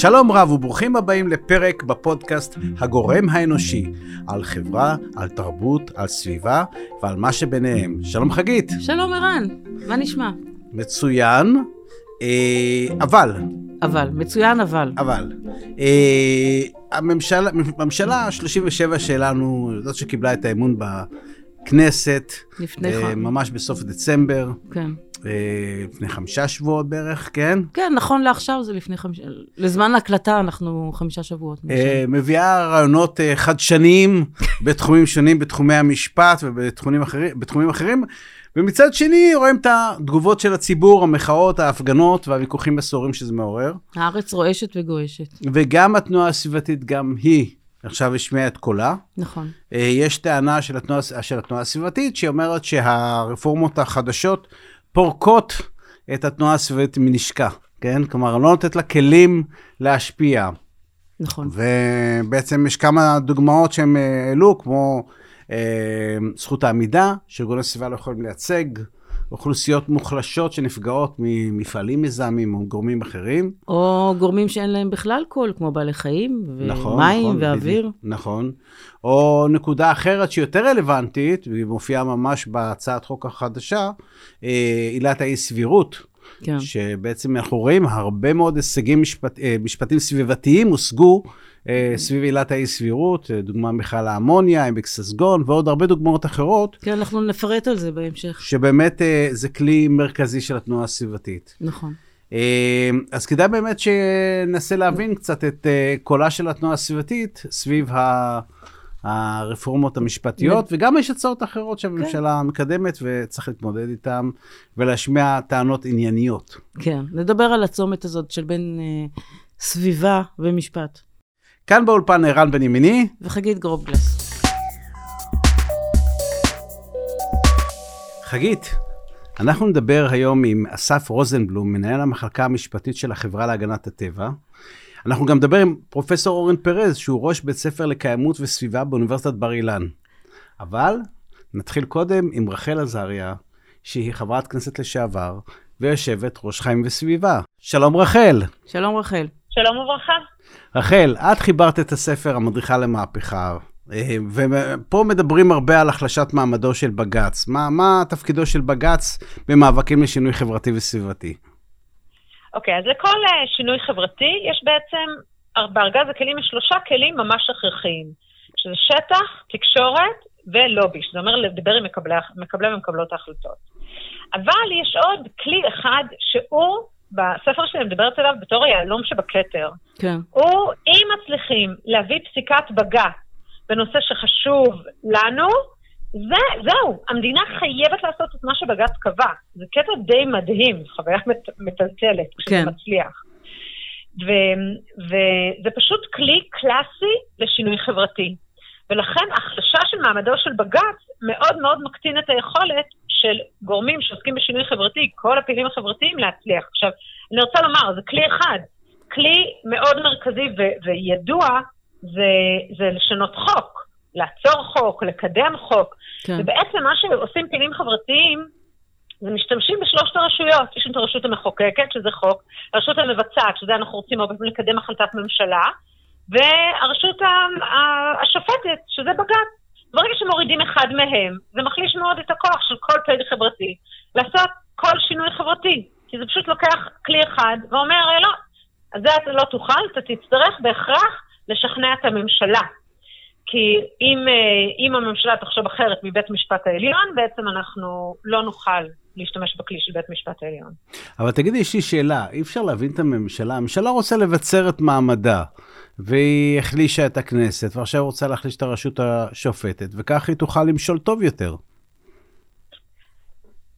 שלום רב וברוכים הבאים לפרק בפודקאסט הגורם האנושי, על חברה, על תרבות, על סביבה ועל מה שביניהם. שלום חגית. שלום ערן, מה נשמע? מצוין, אה, אבל. אבל, מצוין אבל. אבל. אה, הממשלה, הממשלה ה-37 שלנו, זאת שקיבלה את האמון בכנסת, לפני אה. ממש בסוף דצמבר. כן. אה, לפני חמישה שבועות בערך, כן? כן, נכון לעכשיו זה לפני חמישה... לזמן ההקלטה אנחנו חמישה שבועות. אה, מביאה רעיונות אה, חדשניים בתחומים שונים, בתחומי המשפט ובתחומים אחרים, בתחומים אחרים. ומצד שני רואים את התגובות של הציבור, המחאות, ההפגנות והוויכוחים הסוערים שזה מעורר. הארץ רועשת וגועשת. וגם התנועה הסביבתית, גם היא עכשיו השמיעה את קולה. נכון. יש טענה של התנועה, של התנועה הסביבתית שאומרת שהרפורמות החדשות פורקות את התנועה הסביבתית מנשקה, כן? כלומר, לא נותנת לה כלים להשפיע. נכון. ובעצם יש כמה דוגמאות שהם אה, העלו, כמו אה, זכות העמידה, שארגוני סביבה לא יכולים לייצג, אוכלוסיות מוחלשות שנפגעות ממפעלים מזהמים או גורמים אחרים. או גורמים שאין להם בכלל קול, כמו בעלי חיים, נכון, ומים נכון, ואוויר. בדיוק, נכון. או נקודה אחרת שהיא יותר רלוונטית, והיא מופיעה ממש בהצעת חוק החדשה, אה, עילת האי-סבירות. כן. שבעצם אנחנו רואים הרבה מאוד הישגים משפט, אה, משפטים סביבתיים הושגו סביב עילת האי-סבירות, אה, דוגמה מיכל האמוניה, עמק ססגון ועוד הרבה דוגמאות אחרות, כן, אנחנו נפרט על זה בהמשך. שבאמת אה, זה כלי מרכזי של התנועה הסביבתית. נכון. אה, אז כדאי באמת שננסה להבין קצת את אה, קולה של התנועה הסביבתית סביב ה... הרפורמות המשפטיות, וגם יש הצעות אחרות שהממשלה מקדמת וצריך להתמודד איתן ולהשמיע טענות ענייניות. כן, נדבר על הצומת הזאת של בין אה, סביבה ומשפט. כאן באולפן ערן בן ימיני, וחגית גרובגלס. חגית, אנחנו נדבר היום עם אסף רוזנבלום, מנהל המחלקה המשפטית של החברה להגנת הטבע. אנחנו גם נדבר עם פרופסור אורן פרז, שהוא ראש בית ספר לקיימות וסביבה באוניברסיטת בר אילן. אבל נתחיל קודם עם רחל עזריה, שהיא חברת כנסת לשעבר ויושבת ראש חיים וסביבה. שלום רחל. שלום רחל. שלום וברכה. רחל, את חיברת את הספר המדריכה למהפכה, אה, ופה מדברים הרבה על החלשת מעמדו של בג"ץ. מה, מה תפקידו של בג"ץ במאבקים לשינוי חברתי וסביבתי? אוקיי, אז לכל uh, שינוי חברתי יש בעצם, בארגז הכלים יש שלושה כלים ממש הכרחיים, שזה שטח, תקשורת ולובי, שזה אומר לדבר עם מקבלי ומקבלות ההחלטות. אבל יש עוד כלי אחד שהוא, בספר שלי אני מדברת עליו בתור היהלום שבכתר. כן. הוא, אם מצליחים להביא פסיקת בג"ץ בנושא שחשוב לנו, זה, זהו, המדינה חייבת לעשות את מה שבג"ץ קבע. זה קטע די מדהים, חוויה מת, מטלטלת כשזה כן. מצליח. וזה פשוט כלי קלאסי לשינוי חברתי. ולכן החלשה של מעמדו של בג"ץ מאוד מאוד מקטין את היכולת של גורמים שעוסקים בשינוי חברתי, כל הפעילים החברתיים, להצליח. עכשיו, אני רוצה לומר, זה כלי אחד. כלי מאוד מרכזי ו- וידוע זה, זה לשנות חוק, לעצור חוק, לקדם חוק. כן. ובעצם מה שעושים פעילים חברתיים, זה משתמשים בשלושת הרשויות. יש לנו את הרשות המחוקקת, שזה חוק, הרשות המבצעת, שזה אנחנו רוצים הרבה פעמים לקדם החלטת ממשלה, והרשות השופטת, שזה בג"ץ. ברגע שמורידים אחד מהם, זה מחליש מאוד את הכוח של כל פעיל חברתי לעשות כל שינוי חברתי. כי זה פשוט לוקח כלי אחד ואומר, "אה, לא, אז זה אתה לא תוכל, אתה תצטרך בהכרח לשכנע את הממשלה. כי אם, אה, אם הממשלה תחשוב אחרת מבית משפט העליון, בעצם אנחנו לא נוכל להשתמש בכלי של בית משפט העליון. אבל תגידי, יש לי שאלה, אי אפשר להבין את הממשלה? הממשלה רוצה לבצר את מעמדה, והיא החלישה את הכנסת, ועכשיו רוצה להחליש את הרשות השופטת, וכך היא תוכל למשול טוב יותר.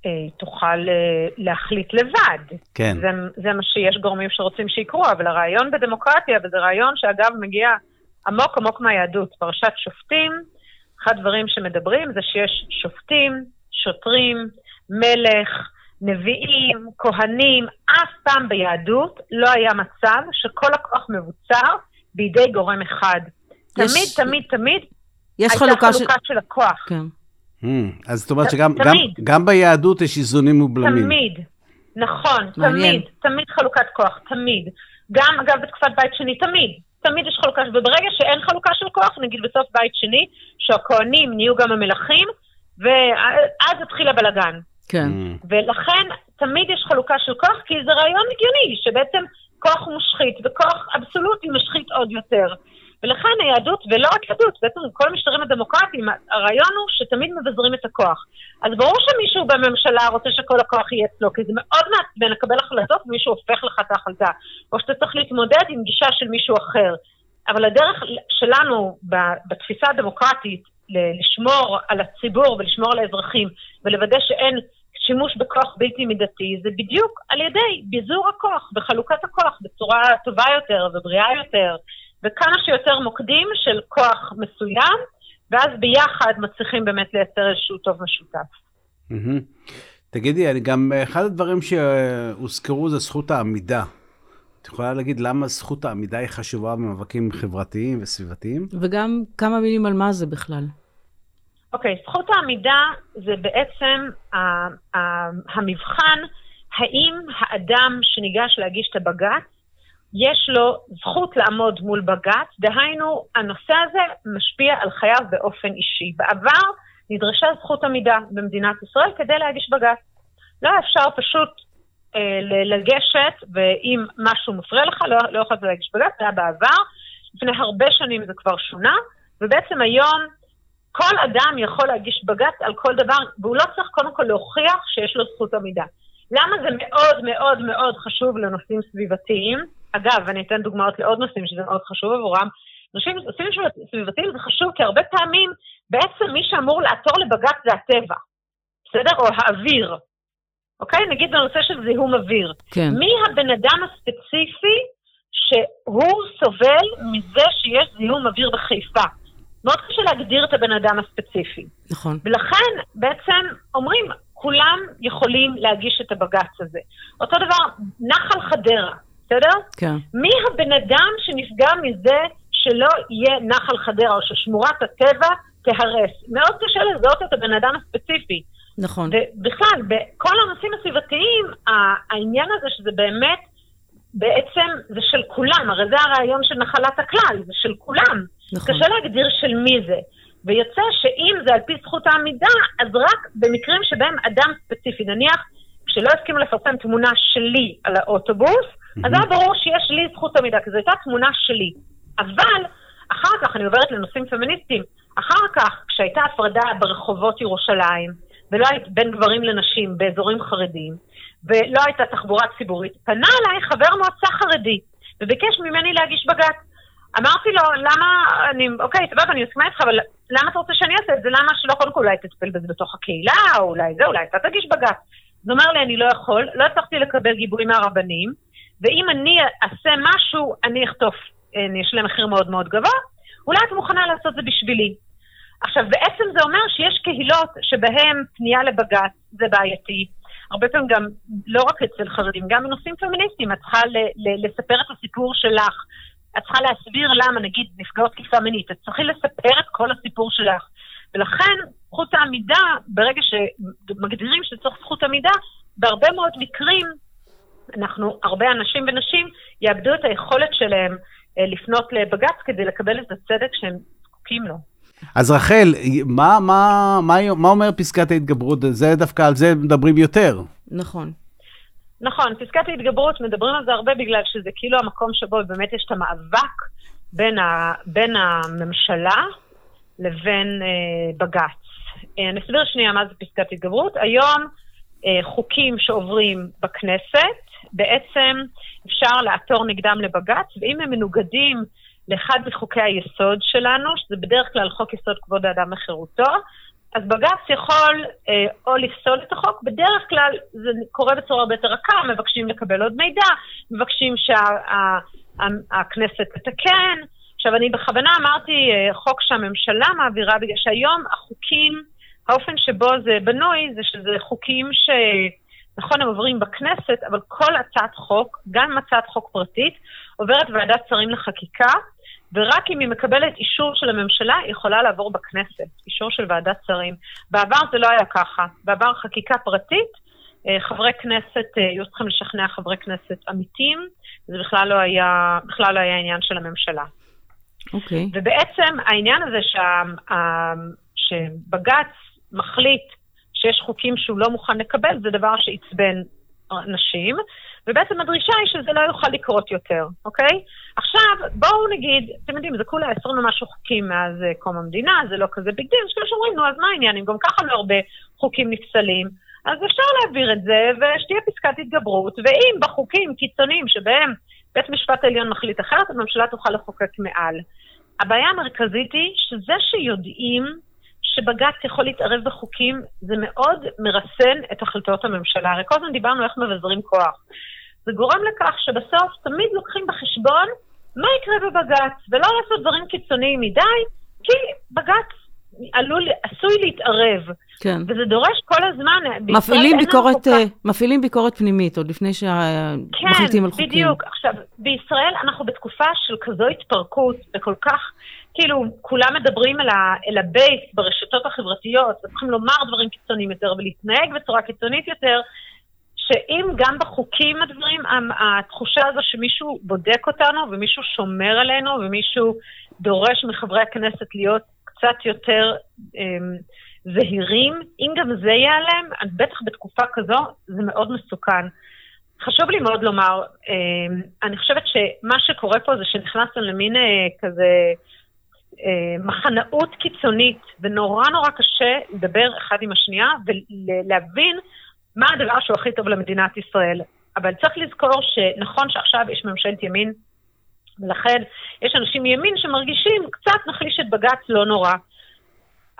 אה, תוכל אה, להחליט לבד. כן. זה, זה מה שיש גורמים שרוצים שיקרו, אבל הרעיון בדמוקרטיה, וזה רעיון שאגב מגיע עמוק עמוק מהיהדות, פרשת שופטים, אחד הדברים שמדברים זה שיש שופטים, שוטרים, מלך, נביאים, כהנים, אף פעם ביהדות לא היה מצב שכל הכוח מבוצר בידי גורם אחד. יש- תמיד, תמיד, תמיד יש הייתה חלוקה חלוקה של... של הכוח. כן. Hmm, אז זאת אומרת שגם גם. גם ביהדות יש איזונים ובלמים. תמיד. נכון, מעניין. תמיד, תמיד חלוקת כוח, תמיד. גם, אגב, בתקופת בית שני, תמיד. תמיד יש חלוקה, וברגע שאין חלוקה של כוח, נגיד בסוף בית שני, שהכוהנים נהיו גם המלכים, ואז התחיל הבלגן. כן. Mm. ולכן תמיד יש חלוקה של כוח, כי זה רעיון הגיוני, שבעצם כוח משחית, וכוח אבסולוטי משחית עוד יותר. ולכן היהדות, ולא רק יהדות, בעצם כל המשטרים הדמוקרטיים, הרעיון הוא שתמיד מבזרים את הכוח. אז ברור שמישהו בממשלה רוצה שכל הכוח יהיה אצלו, כי זה מאוד מעצבן לקבל החלטות ומישהו הופך לך את ההחלטה, או שאתה צריך להתמודד עם גישה של מישהו אחר. אבל הדרך שלנו בתפיסה הדמוקרטית לשמור על הציבור ולשמור על האזרחים ולוודא שאין שימוש בכוח בלתי מידתי, זה בדיוק על ידי ביזור הכוח וחלוקת הכוח בצורה טובה יותר ובריאה יותר, וכמה שיותר מוקדים של כוח מסוים, ואז ביחד מצליחים באמת לייצר איזשהו טוב משותף. מהמם. תגידי, אני גם, אחד הדברים שהוזכרו זה זכות העמידה. את יכולה להגיד למה זכות העמידה היא חשובה במאבקים חברתיים וסביבתיים? וגם כמה מילים על מה זה בכלל. אוקיי, okay, זכות העמידה זה בעצם ה- ה- המבחן האם האדם שניגש להגיש את הבג"ץ, יש לו זכות לעמוד מול בג"ץ, דהיינו, הנושא הזה משפיע על חייו באופן אישי. בעבר נדרשה זכות עמידה במדינת ישראל כדי להגיש בג"ץ. לא אפשר פשוט אה, לגשת, ואם משהו מפריע לך, לא, לא יכולת להגיש בג"ץ, זה היה בעבר. לפני הרבה שנים זה כבר שונה, ובעצם היום כל אדם יכול להגיש בג"ץ על כל דבר, והוא לא צריך קודם כל להוכיח שיש לו זכות עמידה. למה זה מאוד מאוד מאוד חשוב לנושאים סביבתיים? אגב, אני אתן דוגמאות לעוד נושאים שזה מאוד חשוב עבורם. נושאים נושאים סביבתיים זה חשוב כי הרבה פעמים בעצם מי שאמור לעתור לבג"ץ זה הטבע, בסדר? או האוויר. אוקיי? נגיד בנושא של זיהום אוויר. כן. מי הבן אדם הספציפי שהוא סובל מזה שיש זיהום אוויר בחיפה? מאוד קשה להגדיר את הבן אדם הספציפי. נכון. ולכן בעצם אומרים, כולם יכולים להגיש את הבג"ץ הזה. אותו דבר, נחל חדרה, בסדר? כן. מי הבן אדם שנפגע מזה שלא יהיה נחל חדרה, או ששמורת הטבע תיהרס? מאוד קשה לזהות את הבן אדם הספציפי. נכון. ובכלל, בכל הנושאים הסביבתיים, העניין הזה שזה באמת, בעצם זה של כולם, הרי זה הרעיון של נחלת הכלל, זה של כולם. נכון. קשה להגדיר של מי זה. ויוצא שאם זה על פי זכות העמידה, אז רק במקרים שבהם אדם ספציפי, נניח, כשלא הסכימו לפרסם תמונה שלי על האוטובוס, אז היה ברור שיש לי זכות עמידה, כי זו הייתה תמונה שלי. אבל אחר כך, אני עוברת לנושאים פמיניסטיים, אחר כך, כשהייתה הפרדה ברחובות ירושלים, ולא היית בין גברים לנשים באזורים חרדיים, ולא הייתה תחבורה ציבורית, פנה אליי חבר מועצה חרדי, וביקש ממני להגיש בג"ץ. אמרתי לו, למה, אני, אוקיי, סבבה, אני מסכימה איתך, אבל למה אתה רוצה שאני אעשה את זה? למה שלא קודם כל אולי תטפל בזה בתוך הקהילה, או אולי זה, אולי אתה תגיש בג"ץ. אז הוא אומר לי, אני לא יכול, לא הצלחתי לקבל גיבוי מהרבנים, ואם אני אעשה משהו, אני אחטוף, אה, אני אשלם מחיר מאוד מאוד גבוה, אולי את מוכנה לעשות זה בשבילי. עכשיו, בעצם זה אומר שיש קהילות שבהן פנייה לבג"ץ זה בעייתי. הרבה פעמים גם, לא רק אצל חרדים, גם בנושאים פמיניסטיים, את צריכה לספר את הסיפור שלך, את צריכה להסביר למה, נגיד, נפגעות תקיפה מינית, את צריכה לספר את כל הסיפור שלך. ולכן, זכות העמידה, ברגע שמגדירים שצריך זכות עמידה, בהרבה מאוד מקרים, אנחנו, הרבה אנשים ונשים, יאבדו את היכולת שלהם אה, לפנות לבג"ץ כדי לקבל את הצדק שהם זקוקים לו. אז רחל, מה, מה, מה, מה אומר פסקת ההתגברות? זה דווקא, על זה מדברים יותר. נכון. נכון, פסקת ההתגברות, מדברים על זה הרבה בגלל שזה כאילו המקום שבו באמת יש את המאבק בין, ה, בין הממשלה לבין אה, בג"ץ. אה, אני אסביר שנייה מה זה פסקת התגברות. היום אה, חוקים שעוברים בכנסת, בעצם אפשר לעתור נגדם לבג"ץ, ואם הם מנוגדים לאחד מחוקי היסוד שלנו, שזה בדרך כלל חוק יסוד כבוד האדם וחירותו, אז בג"ץ יכול אה, או לפסול את החוק, בדרך כלל זה קורה בצורה הרבה יותר רכה, מבקשים לקבל עוד מידע, מבקשים שהכנסת תתקן. עכשיו, אני בכוונה אמרתי אה, חוק שהממשלה מעבירה, בגלל שהיום החוקים, האופן שבו זה בנוי, זה שזה חוקים ש... נכון, הם עוברים בכנסת, אבל כל הצעת חוק, גם הצעת חוק פרטית, עוברת ועדת שרים לחקיקה, ורק אם היא מקבלת אישור של הממשלה, היא יכולה לעבור בכנסת, אישור של ועדת שרים. בעבר זה לא היה ככה. בעבר חקיקה פרטית אה, חברי כנסת, אה, היו צריכים לשכנע חברי כנסת עמיתים, זה בכלל לא היה, בכלל לא היה עניין של הממשלה. אוקיי. ובעצם העניין הזה שה, שבג"ץ מחליט שיש חוקים שהוא לא מוכן לקבל, זה דבר שעצבן אנשים, ובעצם הדרישה היא שזה לא יוכל לקרות יותר, אוקיי? עכשיו, בואו נגיד, אתם יודעים, זה כולה 20 ומשהו חוקים מאז אה, קום המדינה, זה לא כזה big deal, יש כאלה שאומרים, נו, אז מה העניין, אם גם ככה לא הרבה חוקים נפסלים, אז אפשר להעביר את זה, ושתהיה פסקת התגברות, ואם בחוקים קיצוניים שבהם בית משפט העליון מחליט אחרת, הממשלה תוכל לחוקק מעל. הבעיה המרכזית היא שזה שיודעים שבג"ץ יכול להתערב בחוקים, זה מאוד מרסן את החלטות הממשלה. הרי כל הזמן דיברנו איך מבזרים כוח. זה גורם לכך שבסוף תמיד לוקחים בחשבון מה יקרה בבג"ץ, ולא לעשות דברים קיצוניים מדי, כי בג"ץ עלול, עשוי להתערב. כן. וזה דורש כל הזמן, מפעילים ביקורת, כך- אה, מפעילים ביקורת פנימית, עוד לפני שמחליטים על כן, חוקים. בדיוק. עכשיו, בישראל אנחנו בתקופה של כזו התפרקות, וכל כך, כאילו, כולם מדברים אל, אל ה base ברשתות החברתיות, וצריכים לומר דברים קיצוניים יותר ולהתנהג בצורה קיצונית יותר, שאם גם בחוקים הדברים, התחושה הזו שמישהו בודק אותנו ומישהו שומר עלינו ומישהו דורש מחברי הכנסת להיות קצת יותר אמ, זהירים, אם גם זה ייעלם, בטח בתקופה כזו זה מאוד מסוכן. חשוב לי מאוד לומר, אמ, אני חושבת שמה שקורה פה זה שנכנסנו למין אה, כזה מחנאות קיצונית, ונורא נורא קשה לדבר אחד עם השנייה ולהבין מה הדבר שהוא הכי טוב למדינת ישראל. אבל צריך לזכור שנכון שעכשיו יש ממשלת ימין, ולכן יש אנשים מימין שמרגישים קצת נחליש את בג"ץ, לא נורא.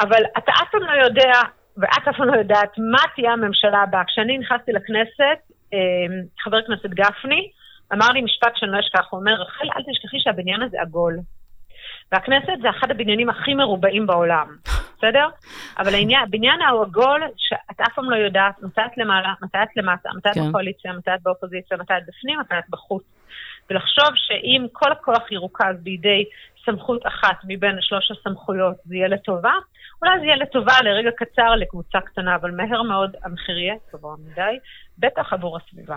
אבל אתה אף פעם לא יודע, ואת אף פעם לא יודעת, מה תהיה הממשלה הבאה. כשאני נכנסתי לכנסת, אה, חבר הכנסת גפני אמר לי משפט שאני לא אשכח, הוא אומר, רחל, אל תשכחי שהבניין הזה עגול. והכנסת זה אחד הבניינים הכי מרובעים בעולם, בסדר? אבל העניין, הבניין העגול, שאת אף פעם לא יודעת מתי את למעלה, מתי את למטה, מתי את כן. בקואליציה, מתי את באופוזיציה, מתי את בפנים, מתי את בחוץ. ולחשוב שאם כל הכוח ירוכז בידי סמכות אחת מבין שלוש הסמכויות, זה יהיה לטובה, אולי זה יהיה לטובה לרגע קצר לקבוצה קטנה, אבל מהר מאוד המחיר יהיה גבוה מדי, בטח עבור הסביבה.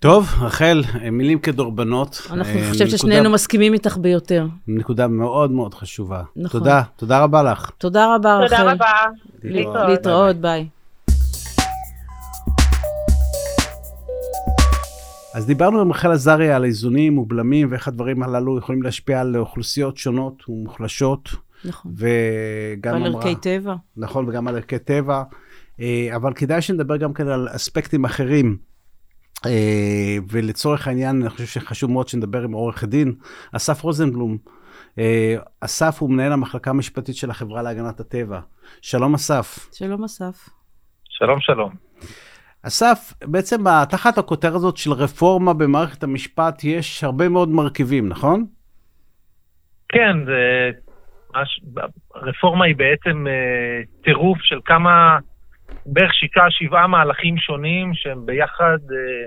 טוב, רחל, מילים כדורבנות. אנחנו אה, חושבת נקודה- ששנינו מסכימים איתך ביותר. נקודה מאוד מאוד חשובה. נכון. תודה, תודה רבה לך. תודה רבה, רחל. תודה רבה. להתראות. להתראות, ביי. אז דיברנו עם רחל עזריה על איזונים ובלמים ואיך הדברים הללו יכולים להשפיע על אוכלוסיות שונות ומוחלשות, נכון. וגם על אמרה... ערכי טבע. נכון, וגם על ערכי טבע, אה, אבל כדאי שנדבר גם כן על אספקטים אחרים. אה, ולצורך העניין, אני חושב שחשוב מאוד שנדבר עם עורך הדין, אסף רוזנבלום. אה, אסף הוא מנהל המחלקה המשפטית של החברה להגנת הטבע. שלום אסף. שלום אסף. שלום שלום. אסף, בעצם תחת הכותרת הזאת של רפורמה במערכת המשפט יש הרבה מאוד מרכיבים, נכון? כן, זה... מש- הרפורמה היא בעצם אה, טירוף של כמה, בערך שישה, שבעה מהלכים שונים שהם ביחד אה,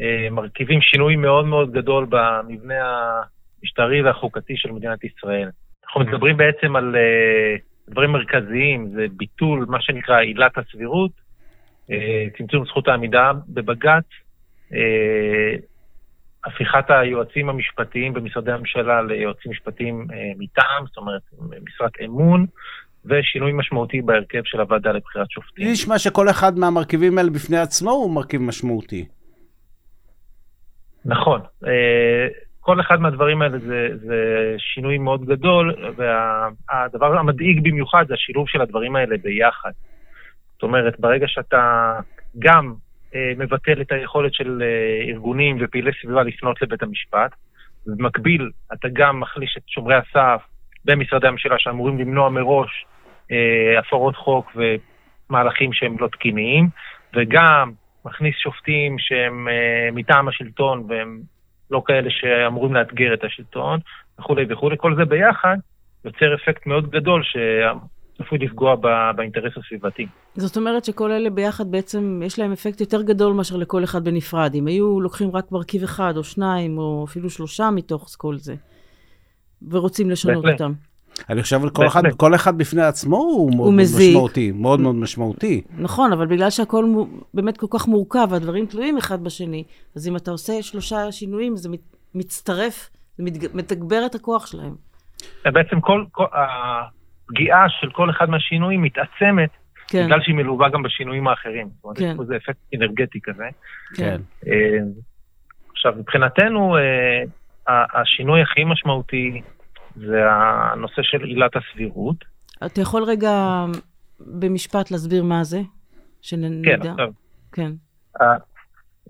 אה, מרכיבים שינוי מאוד מאוד גדול במבנה המשטרי והחוקתי של מדינת ישראל. אנחנו מדברים בעצם על אה, דברים מרכזיים, זה ביטול מה שנקרא עילת הסבירות, אה, צמצום זכות העמידה בבג"ץ, אה, הפיכת היועצים המשפטיים במשרדי הממשלה ליועצים משפטיים אה, מטעם, זאת אומרת, משרת אמון, ושינוי משמעותי בהרכב של הוועדה לבחירת שופטים. לי נשמע שכל אחד מהמרכיבים האלה בפני עצמו הוא מרכיב משמעותי. נכון. אה, כל אחד מהדברים האלה זה, זה שינוי מאוד גדול, והדבר המדאיג במיוחד זה השילוב של הדברים האלה ביחד. זאת אומרת, ברגע שאתה גם אה, מבטל את היכולת של אה, ארגונים ופעילי סביבה לפנות לבית המשפט, ובמקביל אתה גם מחליש את שומרי הסף במשרדי הממשלה שאמורים למנוע מראש הפרות חוק ומהלכים שהם לא תקיניים, וגם מכניס שופטים שהם אה, מטעם השלטון והם לא כאלה שאמורים לאתגר את השלטון, וכולי וכולי. כל זה ביחד יוצר אפקט מאוד גדול שצפוי לפגוע באינטרס הסביבתי. זאת אומרת שכל אלה ביחד בעצם יש להם אפקט יותר גדול מאשר לכל אחד בנפרד. אם היו לוקחים רק מרכיב אחד או שניים או אפילו שלושה מתוך כל זה, ורוצים לשנות בהחלט. אותם. אני חושב שכל אחד, כל אחד בפני עצמו הוא מאוד הוא מזיק. משמעותי, מאוד מאוד משמעותי. נכון, אבל בגלל שהכל באמת כל כך מורכב, והדברים תלויים אחד בשני, אז אם אתה עושה שלושה שינויים, זה מצטרף, זה מתגבר את הכוח שלהם. בעצם כל, כל הפגיעה של כל אחד מהשינויים מתעצמת, כן. בגלל שהיא מלווה גם בשינויים האחרים. זאת אומרת, כן. יש פה איזה אפקט אנרגטי כזה. כן. אה, עכשיו, מבחינתנו, אה, השינוי הכי משמעותי זה הנושא של עילת הסבירות. אתה יכול רגע במשפט להסביר מה זה? שנדע. כן, עכשיו. כן.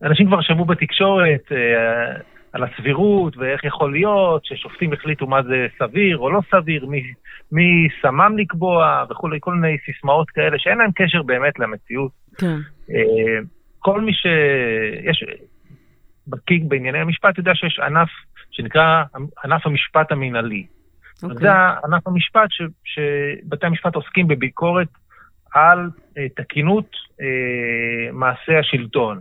אנשים כבר שמעו בתקשורת אה, על הסבירות ואיך יכול להיות ששופטים החליטו מה זה סביר או לא סביר, מי, מי שמם לקבוע וכולי, כל מיני סיסמאות כאלה שאין להם קשר באמת למציאות. כן. אה, כל מי שיש, בקיא בענייני המשפט יודע שיש ענף שנקרא ענף המשפט המינהלי. Okay. אוקיי. זה ענף המשפט ש, שבתי המשפט עוסקים בביקורת על אה, תקינות אה, מעשי השלטון.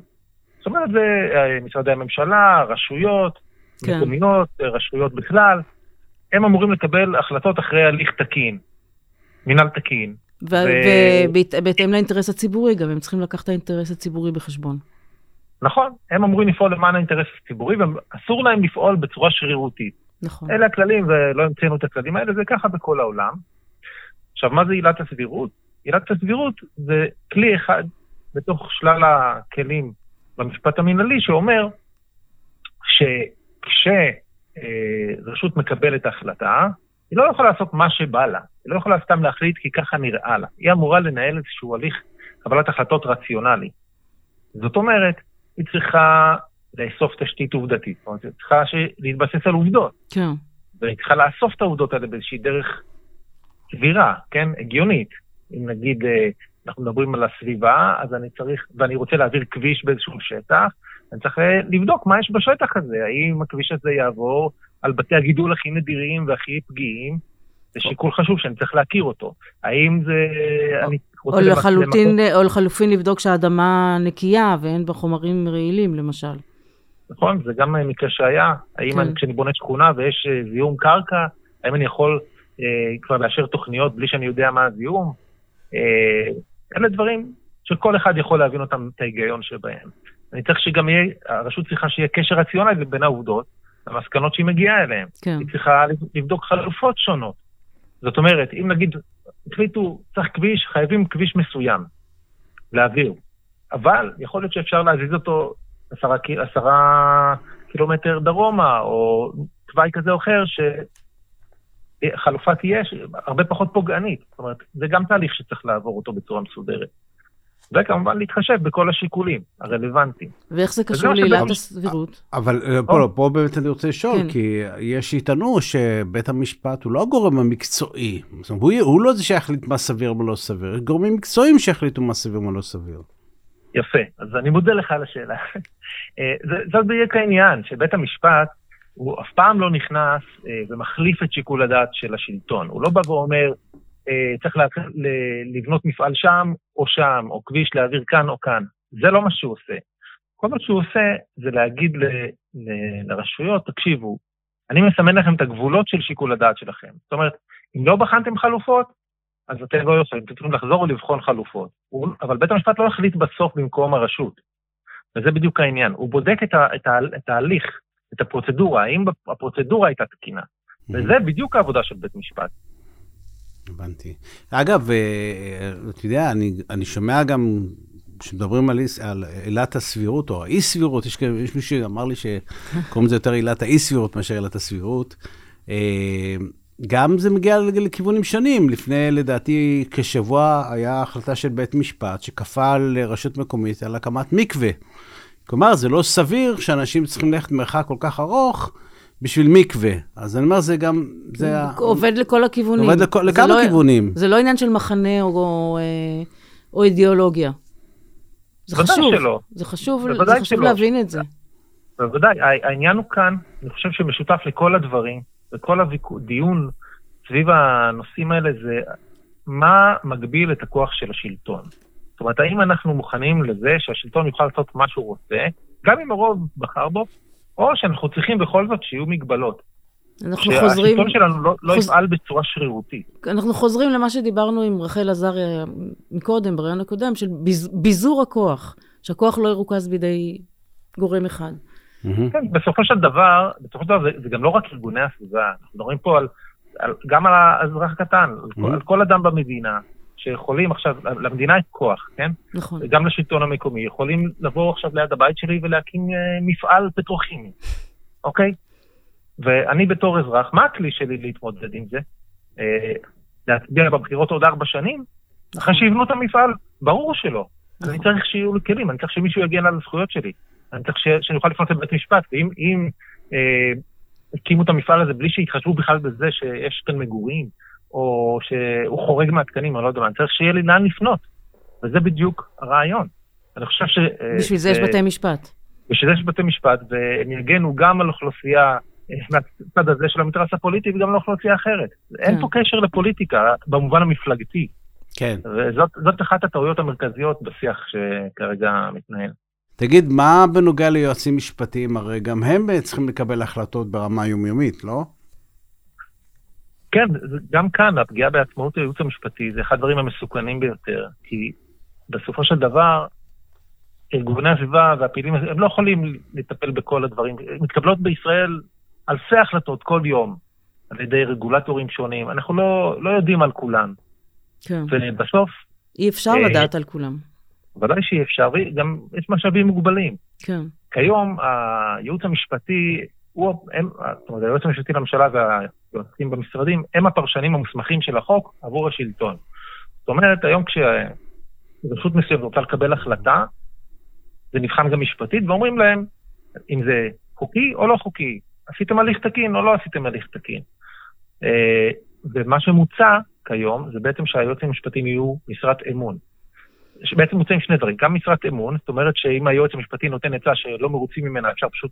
זאת אומרת, זה אה, משרדי הממשלה, רשויות, כן. מקומיות, אה, רשויות בכלל, הם אמורים לקבל החלטות אחרי הליך תקין, מינהל תקין. ובהתאם ו... לאינטרס הציבורי גם, הם צריכים לקחת את האינטרס הציבורי בחשבון. נכון, הם אמורים לפעול למען האינטרס הציבורי, ואסור להם לפעול בצורה שרירותית. נכון. אלה הכללים, ולא המצאנו את הכללים האלה, זה ככה בכל העולם. עכשיו, מה זה עילת הסבירות? עילת הסבירות זה כלי אחד בתוך שלל הכלים במשפט המינהלי, שאומר שכשרשות מקבלת החלטה, היא לא יכולה לעשות מה שבא לה, היא לא יכולה סתם להחליט כי ככה נראה לה. היא אמורה לנהל איזשהו הליך קבלת החלטות רציונלי. זאת אומרת, היא צריכה לאסוף תשתית עובדתית. זאת אומרת, היא צריכה להתבסס על עובדות. כן. והיא צריכה לאסוף את העובדות האלה באיזושהי דרך סבירה, כן? הגיונית. אם נגיד אה, אנחנו מדברים על הסביבה, אז אני צריך, ואני רוצה להעביר כביש באיזשהו שטח, אני צריך אה, לבדוק מה יש בשטח הזה, האם הכביש הזה יעבור על בתי הגידול הכי נדירים והכי פגיעים, זה שיקול חשוב שאני צריך להכיר אותו. האם זה... אני רוצה... או לחלוטין, או לחלופין לבדוק שהאדמה נקייה ואין בה חומרים רעילים, למשל. נכון, זה גם מקרה שהיה. האם כן. אני, כשאני בונה שכונה ויש אה, זיהום קרקע, האם אני יכול אה, כבר לאשר תוכניות בלי שאני יודע מה הזיהום? אה, אלה דברים שכל אחד יכול להבין אותם, את ההיגיון שבהם. אני צריך שגם יהיה, הרשות צריכה שיהיה קשר רציונלי בין העובדות למסקנות שהיא מגיעה אליהן. כן. היא צריכה לבדוק חלופות שונות. זאת אומרת, אם נגיד החליטו, צריך כביש, חייבים כביש מסוים להעביר, אבל יכול להיות שאפשר להזיז אותו עשרה, עשרה קילומטר דרומה, או תוואי כזה או אחר, שחלופה תהיה הרבה פחות פוגענית. זאת אומרת, זה גם תהליך שצריך לעבור אותו בצורה מסודרת. וכמובן להתחשב בכל השיקולים הרלוונטיים. ואיך זה קשור לעילת הסבירות? אבל אה, פה, פה באמת אני רוצה לשאול, כן. כי יש שיטענו שבית המשפט הוא לא הגורם המקצועי. זאת אומרת, הוא, הוא לא זה שיחליט מה סביר ומה לא סביר, יש גורמים מקצועיים שיחליטו מה סביר ומה לא סביר. יפה, אז אני מודה לך על השאלה. אה, זאת בדיוק העניין, שבית המשפט הוא אף פעם לא נכנס אה, ומחליף את שיקול הדעת של השלטון. הוא לא בא ואומר, אה, צריך לבנות מפעל שם או שם, או כביש להעביר כאן או כאן. זה לא מה שהוא עושה. כל מה שהוא עושה זה להגיד ל, ל, לרשויות, תקשיבו, אני מסמן לכם את הגבולות של שיקול הדעת שלכם. זאת אומרת, אם לא בחנתם חלופות, אז אתם לא יכולים, אתם צריכים לחזור ולבחון חלופות. הוא, אבל בית המשפט לא החליט בסוף במקום הרשות. וזה בדיוק העניין. הוא בודק את, ה, את, ה, את ההליך, את הפרוצדורה, האם הפרוצדורה הייתה תקינה. וזה בדיוק העבודה של בית משפט. הבנתי. אגב, אה, אתה יודע, אני, אני שומע גם, כשמדברים על, עילת הסבירות, או האי-סבירות, יש, יש מישהו שאמר לי שקוראים לזה יותר עילת האי-סבירות מאשר עילת הסבירות. אה, גם זה מגיע לכיוונים שונים. לפני, לדעתי, כשבוע היה החלטה של בית משפט שכפה על רשות מקומית על הקמת מקווה. כלומר, זה לא סביר שאנשים צריכים ללכת מרחק כל כך ארוך בשביל מקווה. אז אני אומר, זה גם... זה עובד לכל הכיוונים. עובד לכ... לכמה לא, כיוונים. זה לא עניין של מחנה או, או, אה, או אידיאולוגיה. זה חשוב. שלא. זה חשוב, זה חשוב שלא. להבין את זה. בוודאי. העניין הוא כאן, אני חושב שמשותף לכל הדברים, וכל הדיון סביב הנושאים האלה זה מה מגביל את הכוח של השלטון. זאת אומרת, האם אנחנו מוכנים לזה שהשלטון יוכל לעשות מה שהוא רוצה, גם אם הרוב בחר בו, או שאנחנו צריכים בכל זאת שיהיו מגבלות. אנחנו חוזרים... שהשלטון שלנו לא, לא חוז- יפעל בצורה שרירותית. אנחנו חוזרים למה שדיברנו עם רחל עזריה מקודם, ברעיון הקודם, של ביז, ביזור הכוח, שהכוח לא ירוכז בידי גורם אחד. מהמם. כן, בסופו של דבר, בסופו של דבר זה, זה גם לא רק ארגוני הסביבה, אנחנו מדברים פה על, על, גם על האזרח הקטן, על, כל. על כל אדם במדינה, שיכולים עכשיו, למדינה יש כוח, כן? נכון. גם לשלטון המקומי, יכולים לבוא עכשיו ליד הבית שלי ולהקים אה, מפעל פטרוכימי, אוקיי? ואני בתור אזרח, מה הכלי שלי להתמודד עם זה? אה, להצביע בבחירות עוד ארבע שנים? אחרי שיבנו את המפעל? ברור שלא. אני צריך שיהיו לי כלים, אני צריך שמישהו יגן על הזכויות שלי. אני צריך. שאני אוכל לפנות לבית משפט, ואם אם, אה, הקימו את המפעל הזה בלי שיתחשבו בכלל בזה שיש כאן מגורים, או שהוא חורג מהתקנים, אני לא יודע מה, אני צריך שיהיה לי לאן לפנות. וזה בדיוק הרעיון. אני חושב ש... אה, בשביל זה יש אה, בתי משפט. בשביל זה יש בתי משפט, והם יגנו גם על אוכלוסייה אה, מהצד הזה של המתרס הפוליטי וגם על אוכלוסייה אחרת. אין פה קשר לפוליטיקה במובן המפלגתי, כן. וזאת זאת אחת הטעויות המרכזיות בשיח שכרגע מתנהל. תגיד, מה בנוגע ליועצים משפטיים? הרי גם הם צריכים לקבל החלטות ברמה יומיומית, לא? כן, זה- גם כאן הפגיעה בעצמאות הייעוץ המשפטי זה אחד הדברים המסוכנים ביותר, כי בסופו של דבר, ארגוני הסביבה והפעילים, הם לא יכולים לטפל בכל הדברים. מתקבלות בישראל אלפי החלטות כל יום על ידי רגולטורים שונים, אנחנו לא, לא יודעים על כולן. כן. ובסוף, אי אפשר אה, לדעת על כולם. ודאי שאי אפשר, וגם יש משאבים מוגבלים. כן. כיום הייעוץ המשפטי, הוא, הם, זאת אומרת, היועץ המשפטי לממשלה והיועצים במשרדים, הם הפרשנים המוסמכים של החוק עבור השלטון. זאת אומרת, היום כשרשות מסוימת רוצה לקבל החלטה, זה נבחן גם משפטית, ואומרים להם אם זה חוקי או לא חוקי, עשיתם הליך תקין או לא עשיתם הליך תקין. אה, ומה שמוצע כיום זה בעצם שהיועצים המשפטיים יהיו משרת אמון. בעצם מוצאים שני דברים, גם משרת אמון, זאת אומרת שאם היועץ המשפטי נותן עצה שלא מרוצים ממנה, אפשר פשוט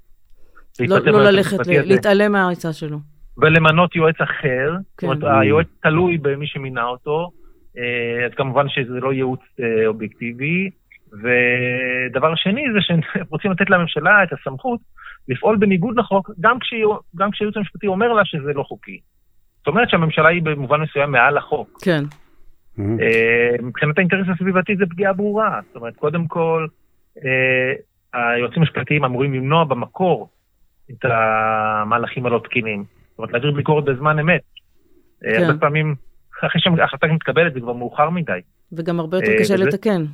לא, לא ללכת, ל- להתעלם מהעצה שלו. ולמנות יועץ אחר, כן. זאת אומרת, היועץ תלוי במי שמינה אותו, אה, אז כמובן שזה לא ייעוץ אה, אובייקטיבי. ודבר שני זה שהם רוצים לתת לממשלה את הסמכות לפעול בניגוד לחוק, גם, כשהיא- גם כשהייעוץ המשפטי אומר לה שזה לא חוקי. זאת אומרת שהממשלה היא במובן מסוים מעל החוק. כן. מהמם. אה, מבחינת האינטרס הסביבתי זה פגיעה ברורה. זאת אומרת, קודם כל, היועצים המשפטיים אמורים למנוע במקור את המהלכים הלא תקינים. זאת אומרת, להעביר ביקורת בזמן אמת. אה, כן. הרבה פעמים, אחרי שההחלטה מתקבלת זה כבר מאוחר מדי. וגם הרבה יותר אה, קשה וזה- לתקן.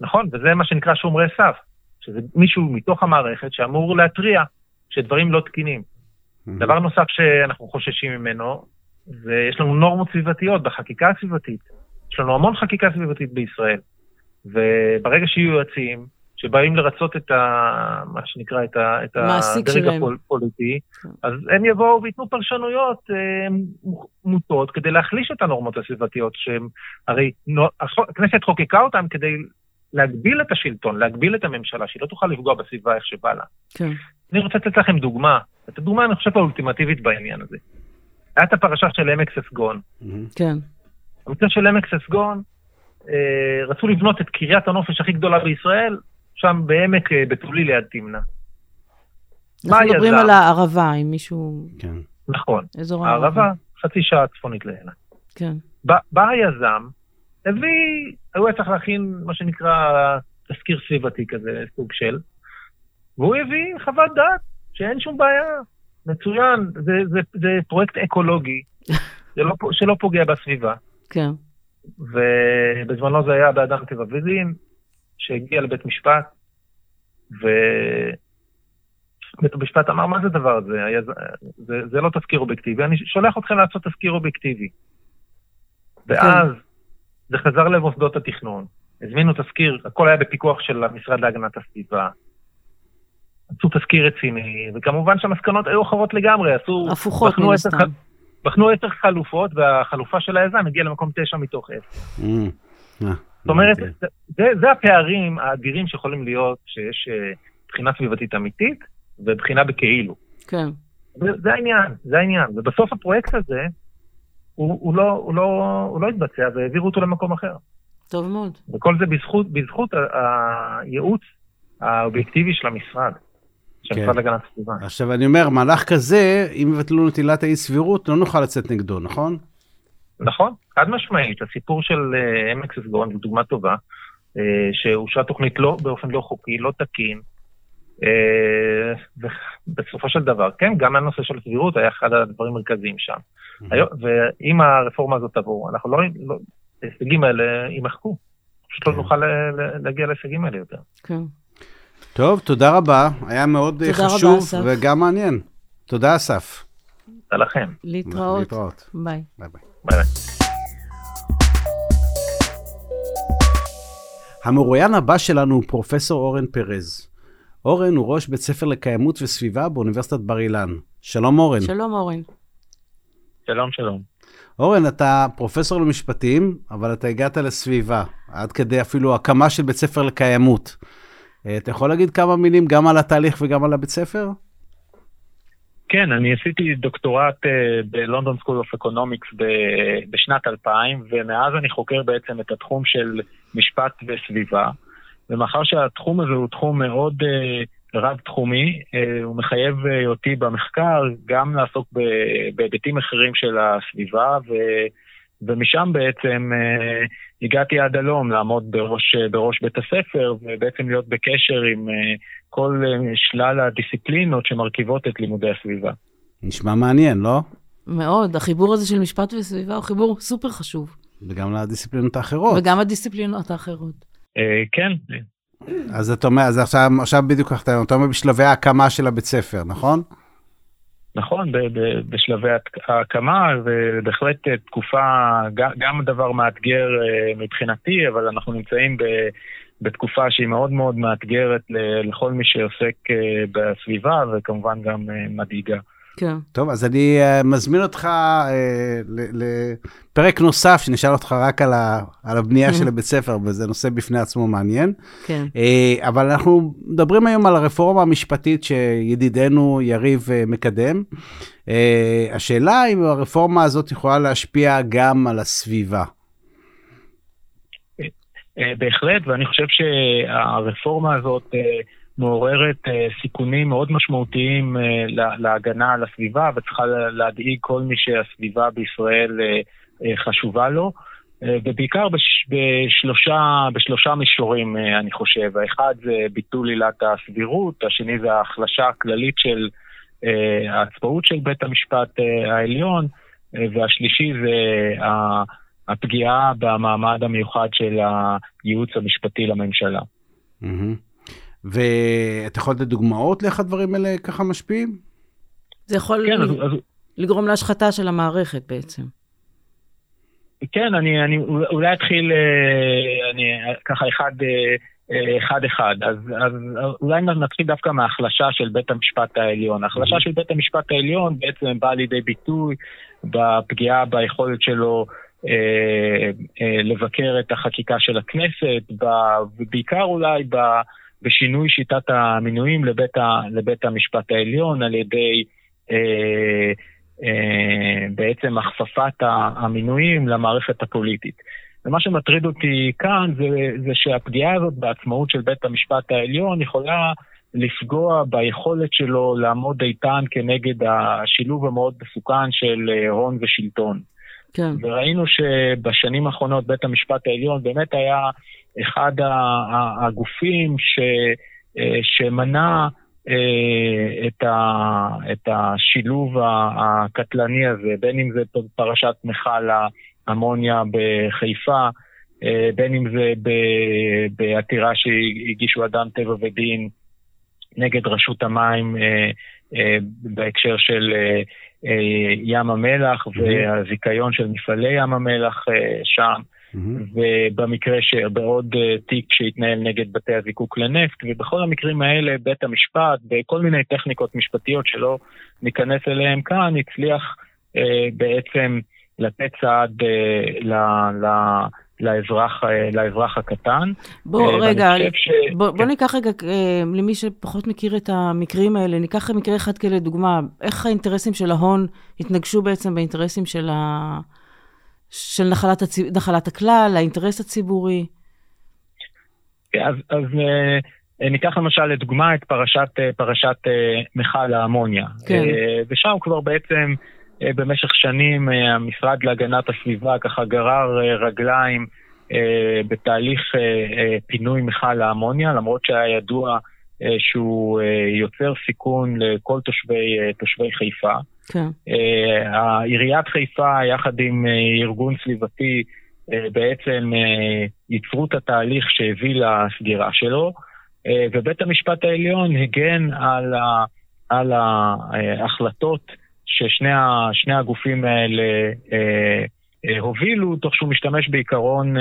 נכון, וזה מה שנקרא שומרי סף. שזה מישהו מתוך המערכת שאמור להתריע שדברים לא תקינים. דבר נוסף שאנחנו חוששים ממנו, זה יש לנו נורמות סביבתיות בחקיקה הסביבתית. יש לנו המון חקיקה סביבתית בישראל. וברגע שיהיו יועצים שבאים לרצות את ה... מה שנקרא, את, ה... את הדרג שלהם. הפוליטי, כן. אז הם יבואו וייתנו פרשנויות אה, מוטות כדי להחליש את הנורמות הסביבתיות, שהם הרי הכנסת חוקקה אותם כדי להגביל את השלטון, להגביל את הממשלה, שהיא לא תוכל לפגוע בסביבה איך שבא לה. כן. אני רוצה לתת לכם דוגמה, את הדוגמה אני חושב האולטימטיבית בעניין הזה. היה את הפרשה של עמק ססגון. כן. במקרה של עמק ססגון, אה, רצו לבנות את קריית הנופש הכי גדולה בישראל, שם בעמק אה, בתולי ליד תמנע. מה אנחנו מדברים? על הערבה, אם מישהו... כן. נכון, אזור הערבה, חצי שעה צפונית לאילת. כן. בא, היזם, הביא, הוא היה צריך להכין מה שנקרא תזכיר סביבתי כזה, סוג של, והוא הביא חוות דעת שאין שום בעיה, מצוין, זה, זה, זה פרויקט אקולוגי, זה לא, שלא פוגע בסביבה. כן. ובזמנו זה היה באדם טבע ודין, שהגיע לבית משפט, ובית המשפט אמר, מה זה הדבר הזה? היה, זה, זה לא תזכיר אובייקטיבי, אני שולח אתכם לעשות תזכיר אובייקטיבי. ואז זה חזר למוסדות התכנון, הזמינו תזכיר, הכל היה בפיקוח של המשרד להגנת הסביבה. עשו תזכיר רציני, וכמובן שהמסקנות היו אחרות לגמרי, עשו... הפוכות מן הסתם. בחנו עשר חלופות, והחלופה של היזם הגיעה למקום תשע מתוך עשר. זאת אומרת, הבנתי. זה, זה, הפערים האדירים שיכולים להיות כשיש אה, בחינה סביבתית אמיתית ובחינה בכאילו. כן. זה, זה העניין, זה העניין. ובסוף הפרויקט הזה, הוא, הוא, לא, הוא, לא, הוא לא התבצע והעבירו אותו למקום אחר. טוב מאוד. וכל זה בזכות, בזכות הייעוץ האובייקטיבי של המשרד. של כן. המשרד להגנת הסביבה. עכשיו, אני אומר, מהלך כזה, אם יבטלו את עילת האי סבירות, לא נוכל לצאת נגדו, נכון? נכון, חד משמעית, הסיפור של אה, עמק ססגון זו דוגמה טובה, אה, שאושרה תוכנית לא, באופן לא חוקי, לא תקין, אה, ובסופו של דבר, כן, גם הנושא של סבירות היה אחד הדברים המרכזיים שם. ואם הרפורמה הזאת תבוא, אנחנו לא, לא, ההישגים האלה יימחקו. פשוט לא כן. נוכל ל- ל- להגיע להישגים האלה יותר. כן. טוב, תודה רבה, היה מאוד אה, חשוב. וגם מעניין. תודה, אסף. תודה לכם. להתראות. להתראות. ביי. ביי ביי. המרואיין הבא שלנו הוא פרופסור אורן פרז. אורן הוא ראש בית ספר לקיימות וסביבה באוניברסיטת בר אילן. שלום אורן. שלום, אורן. שלום, שלום. אורן, אתה פרופסור למשפטים, אבל אתה הגעת לסביבה, עד כדי אפילו הקמה של בית ספר לקיימות. אה, אתה יכול להגיד כמה מילים גם על התהליך וגם על הבית ספר? כן, אני עשיתי דוקטורט אה, ב London School of Economics בשנת 2000, ומאז אני חוקר בעצם את התחום של משפט וסביבה. ומאחר שהתחום הזה הוא תחום מאוד אה, רב-תחומי, אה, הוא מחייב אה, אותי במחקר גם לעסוק בהיבטים אחרים של הסביבה, ו... ומשם בעצם אה, הגעתי עד הלום לעמוד בראש, בראש בית הספר, ובעצם להיות בקשר עם אה, כל אה, שלל הדיסציפלינות שמרכיבות את לימודי הסביבה. נשמע מעניין, לא? מאוד. החיבור הזה של משפט וסביבה הוא חיבור סופר חשוב. וגם לדיסציפלינות האחרות. וגם הדיסציפלינות האחרות. אה, כן, אז אתה אומר, אז עכשיו, עכשיו בדיוק אתה אומר בשלבי ההקמה של הבית ספר, נכון? נכון, ב- ב- בשלבי ההק- ההקמה, ובהחלט אה, תקופה, גם- דבר מאתגר אה, מבחינתי, אבל אנחנו נמצאים ב- בתקופה שהיא מאוד מאוד מאתגרת לכל מי שעוסק בסביבה, וכמובן גם מדאיגה. כן. טוב, אז אני uh, מזמין אותך uh, לפרק נוסף, שנשאל אותך רק על, ה, על הבנייה של הבית ספר, וזה נושא בפני עצמו מעניין. כן. Uh, אבל אנחנו מדברים היום על הרפורמה המשפטית שידידנו יריב uh, מקדם. Uh, השאלה אם הרפורמה הזאת יכולה להשפיע גם על הסביבה. אה, בהחלט, ואני חושב שהרפורמה הזאת אה, מעוררת אה, סיכונים מאוד משמעותיים לה- להגנה על הסביבה, וצריכה לה- להדאיג כל מי שהסביבה בישראל אה, אה, חשובה לו. ובעיקר בש, בשלושה, בשלושה מישורים, אני חושב. האחד זה ביטול עילת הסבירות, השני זה ההחלשה הכללית של העצמאות של בית המשפט העליון, והשלישי זה הפגיעה במעמד המיוחד של הייעוץ המשפטי לממשלה. מהמם. ואתה יכול לתת דוגמאות לאיך הדברים האלה ככה משפיעים? זה יכול כן, לג- אז, לגרום להשחתה של המערכת בעצם. כן, אני, אני אולי אתחיל אה, אני, ככה אחד, אה, אה, אחד אחד. אז, אז אולי נתחיל דווקא מההחלשה של בית המשפט העליון. ההחלשה של בית המשפט העליון בעצם באה לידי ביטוי בפגיעה ביכולת שלו אה, אה, לבקר את החקיקה של הכנסת, ובעיקר אולי ב, בשינוי שיטת המינויים לבית, ה, לבית המשפט העליון על ידי אה, אה, בעצם הכפפת המינויים למערכת הפוליטית. ומה שמטריד אותי כאן זה, זה שהפגיעה הזאת בעצמאות של בית המשפט העליון יכולה לפגוע ביכולת שלו לעמוד איתן כנגד השילוב המאוד מסוכן של אה, הון ושלטון. כן. וראינו שבשנים האחרונות בית המשפט העליון באמת היה אחד הגופים ש, אה, שמנע אה, את, ה, את השילוב הקטלני הזה, בין אם זה פרשת מכל האמוניה בחיפה, אה, בין אם זה בעתירה שהגישו אדם טבע ודין נגד רשות המים בהקשר של ים המלח והזיכיון של מפעלי ים המלח שם, מהמם. ובמקרה שבעוד אה, תיק שהתנהל נגד בתי הזיקוק לנפט, ובכל המקרים האלה בית המשפט, בכל מיני טכניקות משפטיות שלא ניכנס אליהן כאן, הצליח אה, בעצם לתת צעד אה, ל, ל, לאזרח, אה, לאזרח הקטן. בוא, אה, רגע, ש- בוא, בוא כן. ניקח רגע, אה, למי שפחות מכיר את המקרים האלה, ניקח מקרה אחד כלדוגמה, איך האינטרסים של ההון התנגשו בעצם באינטרסים של, ה... של נחלת, הצ... נחלת הכלל, האינטרס הציבורי. אז, אז אה, ניקח למשל לדוגמה את פרשת, פרשת מכל האמוניה. כן. ושם כבר בעצם במשך שנים המשרד להגנת הסביבה ככה גרר רגליים בתהליך פינוי מכל האמוניה, למרות שהיה ידוע שהוא יוצר סיכון לכל תושבי, תושבי חיפה. כן. עיריית חיפה יחד עם ארגון סביבתי אה, בעצם אה, ייצרו את התהליך שהביא לסגירה שלו, אה, ובית המשפט העליון הגן על, ה, על ההחלטות ששני הגופים האלה הובילו, תוך שהוא משתמש בעיקרון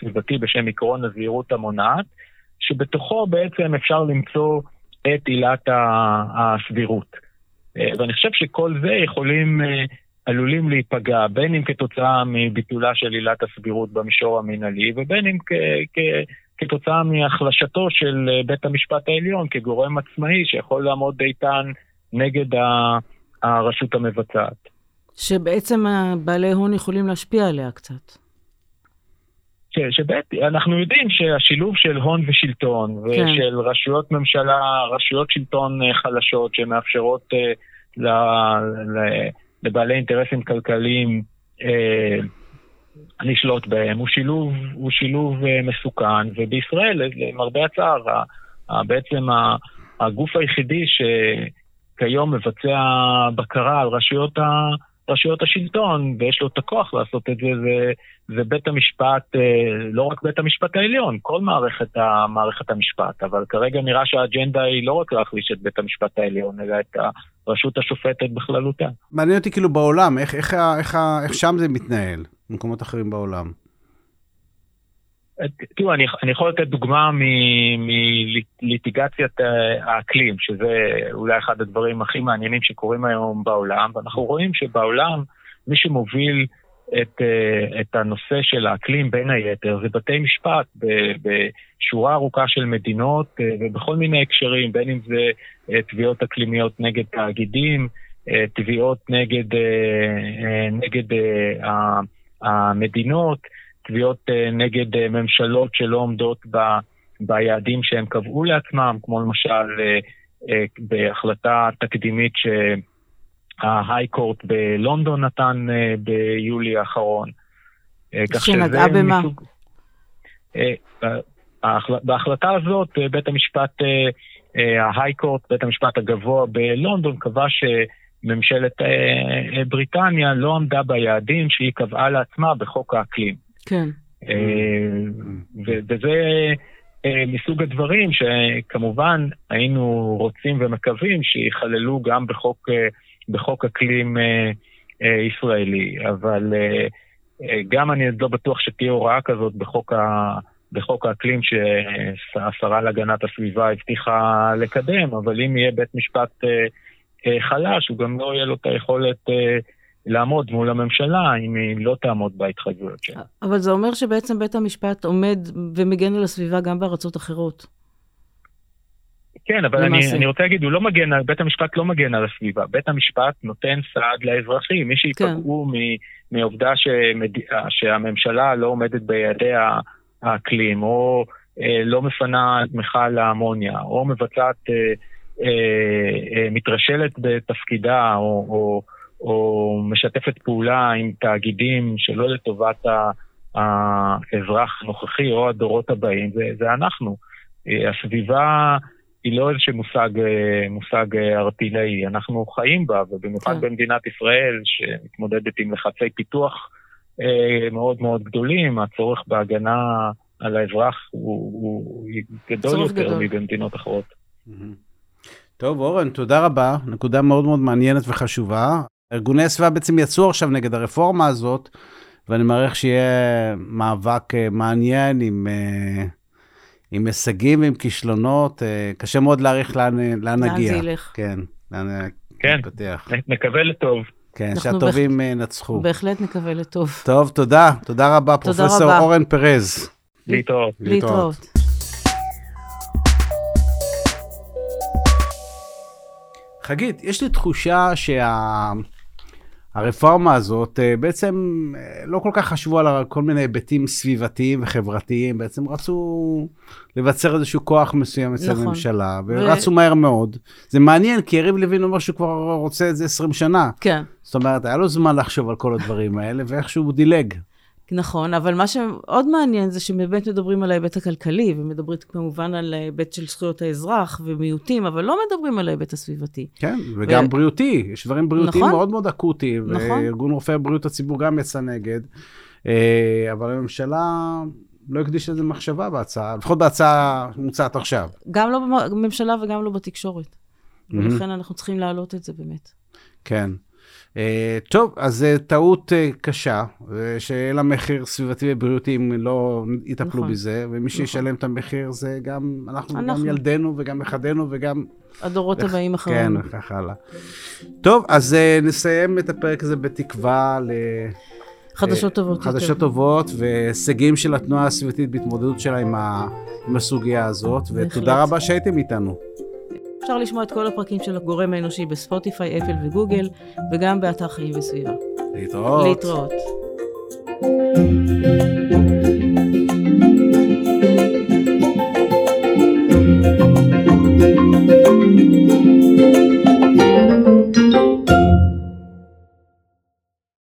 סביבתי בשם עקרון הזהירות המונעת, שבתוכו בעצם אפשר למצוא את עילת הסבירות. ואני חושב שכל זה יכולים עלולים להיפגע, בין אם כתוצאה מביטולה של עילת הסבירות במישור המינהלי, ובין אם כ- כ- כתוצאה מהחלשתו של אה, בית המשפט העליון כגורם עצמאי שיכול לעמוד איתן נגד הרשות המבצעת. שבעצם בעלי הון יכולים להשפיע עליה קצת. שבאמת, אנחנו יודעים שהשילוב של הון ושלטון, כן. ושל רשויות ממשלה, רשויות שלטון אה, חלשות שמאפשרות לבעלי אינטרסים כלכליים אה, לשלוט בהם, הוא שילוב, הוא שילוב אה, מסוכן, ובישראל, למרבה הצער, בעצם הגוף היחידי שכיום מבצע בקרה על רשויות, ה, רשויות השלטון, ויש לו את הכוח לעשות את זה, זה, זה בית המשפט, אה, לא רק בית המשפט העליון, כל מערכת, מערכת המשפט, אבל כרגע נראה שהאג'נדה היא לא רק להחליש את בית המשפט העליון, אלא את הרשות השופטת בכללותה. מעניין אותי כאילו בעולם, איך, איך, איך, איך, איך שם זה מתנהל, במקומות אחרים בעולם. תראו, אני, אני יכול לתת דוגמה מליטיגציית אה, האקלים, שזה אולי אחד הדברים הכי מעניינים שקורים היום בעולם, ואנחנו רואים שבעולם מי שמוביל את, אה, את הנושא של האקלים בין היתר זה בתי משפט בשורה ארוכה של מדינות אה, ובכל מיני הקשרים, בין אם זה תביעות אקלימיות נגד תאגידים, תביעות נגד, נגד המדינות, תביעות אה, נגד אה, ממשלות שלא עומדות ב, ביעדים שהם קבעו לעצמם, כמו למשל אה, בהחלטה תקדימית שההיי-קורט בלונדון נתן ביולי האחרון. שנגעה במה? מסוג... בהחלטה הזאת בית המשפט, ההיי-קורט, בית המשפט הגבוה בלונדון, קבע שממשלת בריטניה לא עמדה ביעדים שהיא קבעה לעצמה בחוק האקלים. כן. אה, וזה אה, מסוג הדברים שכמובן היינו רוצים ומקווים שיכללו גם בחוק, אה, בחוק אקלים ישראלי, אבל גם אני לא בטוח שתהיה הוראה כזאת בחוק, ה, בחוק האקלים שהשרה להגנת הסביבה הבטיחה לקדם, אבל אם יהיה בית משפט חלש, הוא גם לא יהיה לו את היכולת לעמוד מול הממשלה אם היא לא תעמוד בהתחייבויות שלה. אבל זה אומר שבעצם בית המשפט עומד ומגן על הסביבה גם בארצות אחרות. כן, אבל אני, אני רוצה להגיד, הוא לא מגן, בית המשפט לא מגן על הסביבה. בית המשפט נותן סעד לאזרחים. מי שיפגעו כן. מעובדה שמד... שהממשלה לא עומדת ביעדי האקלים, או אה, לא מפנה את מכל האמוניה, או מבצעת, אה, אה, אה, מתרשלת בתפקידה, או... או או משתפת פעולה עם תאגידים שלא לטובת האזרח הנוכחי או הדורות הבאים, זה, זה אנחנו. אה, הסביבה היא לא איזשהו מושג, אה, מושג אה, ערטילאי, אנחנו חיים בה, ובמיוחד כן. במדינת ישראל, שמתמודדת עם לחצי פיתוח מאוד מאוד גדולים, הצורך בהגנה על האזרח הוא, הוא גדול יותר גדול. מבמדינות אחרות. טוב, אורן, תודה רבה. נקודה מאוד מאוד מעניינת וחשובה. ארגוני הסביבה בעצם יצאו עכשיו נגד הרפורמה הזאת, ואני מעריך שיהיה מאבק אה, מעניין עם, אה, עם הישגים ועם כישלונות. אה, קשה מאוד להעריך לאן, לאן נגיע. לאן זה ילך. כן, לאן כן, נתפתח. נקווה לטוב. כן, שהטובים בח... נצחו. בהחלט נקווה לטוב. טוב, תודה. תודה רבה, תודה פרופסור רבה. אורן פרז. להתראות. להתראות. חגית, יש לי תחושה שה... הרפורמה הזאת, אה, בעצם אה, לא כל כך חשבו על כל מיני היבטים סביבתיים וחברתיים, בעצם רצו לבצר איזשהו כוח מסוים אצל נכון. הממשלה, ורצו ו... מהר מאוד. זה מעניין, כי יריב לוין אומר שהוא כבר רוצה את זה 20 שנה. כן. זאת אומרת, היה לו זמן לחשוב על כל הדברים האלה, ואיכשהו הוא דילג. נכון, אבל מה שעוד מעניין זה שבאמת מדברים על ההיבט הכלכלי, ומדברים כמובן על ההיבט של זכויות האזרח ומיעוטים, אבל לא מדברים על ההיבט הסביבתי. כן, וגם ו... בריאותי, יש דברים בריאותיים נכון. מאוד מאוד אקוטיים, נכון. וארגון רופאי בריאות הציבור גם יצא נגד, אה, אבל הממשלה לא הקדישה לזה מחשבה בהצעה, לפחות בהצעה מוצעת עכשיו. גם לא בממשלה וגם לא בתקשורת, ולכן אנחנו צריכים להעלות את זה באמת. כן. Uh, טוב, אז זו uh, טעות uh, קשה, שיהיה לה מחיר סביבתי ובריאותי אם לא יטפלו נכון, בזה, ומי נכון. שישלם את המחיר זה גם אנחנו, אנחנו, גם ילדינו וגם נכדינו וגם... הדורות הבאים אחרינו. כן, וכך הלאה. טוב, אז uh, נסיים את הפרק הזה בתקווה ל... חדשות טובות. חדשות יותר. טובות והישגים של התנועה הסביבתית בהתמודדות שלה עם, ה, עם הסוגיה הזאת, ותודה רבה שהייתם איתנו. אפשר לשמוע את כל הפרקים של הגורם האנושי בספוטיפיי, אפל וגוגל, וגם באתר חיים וסביבה. להתראות. להתראות.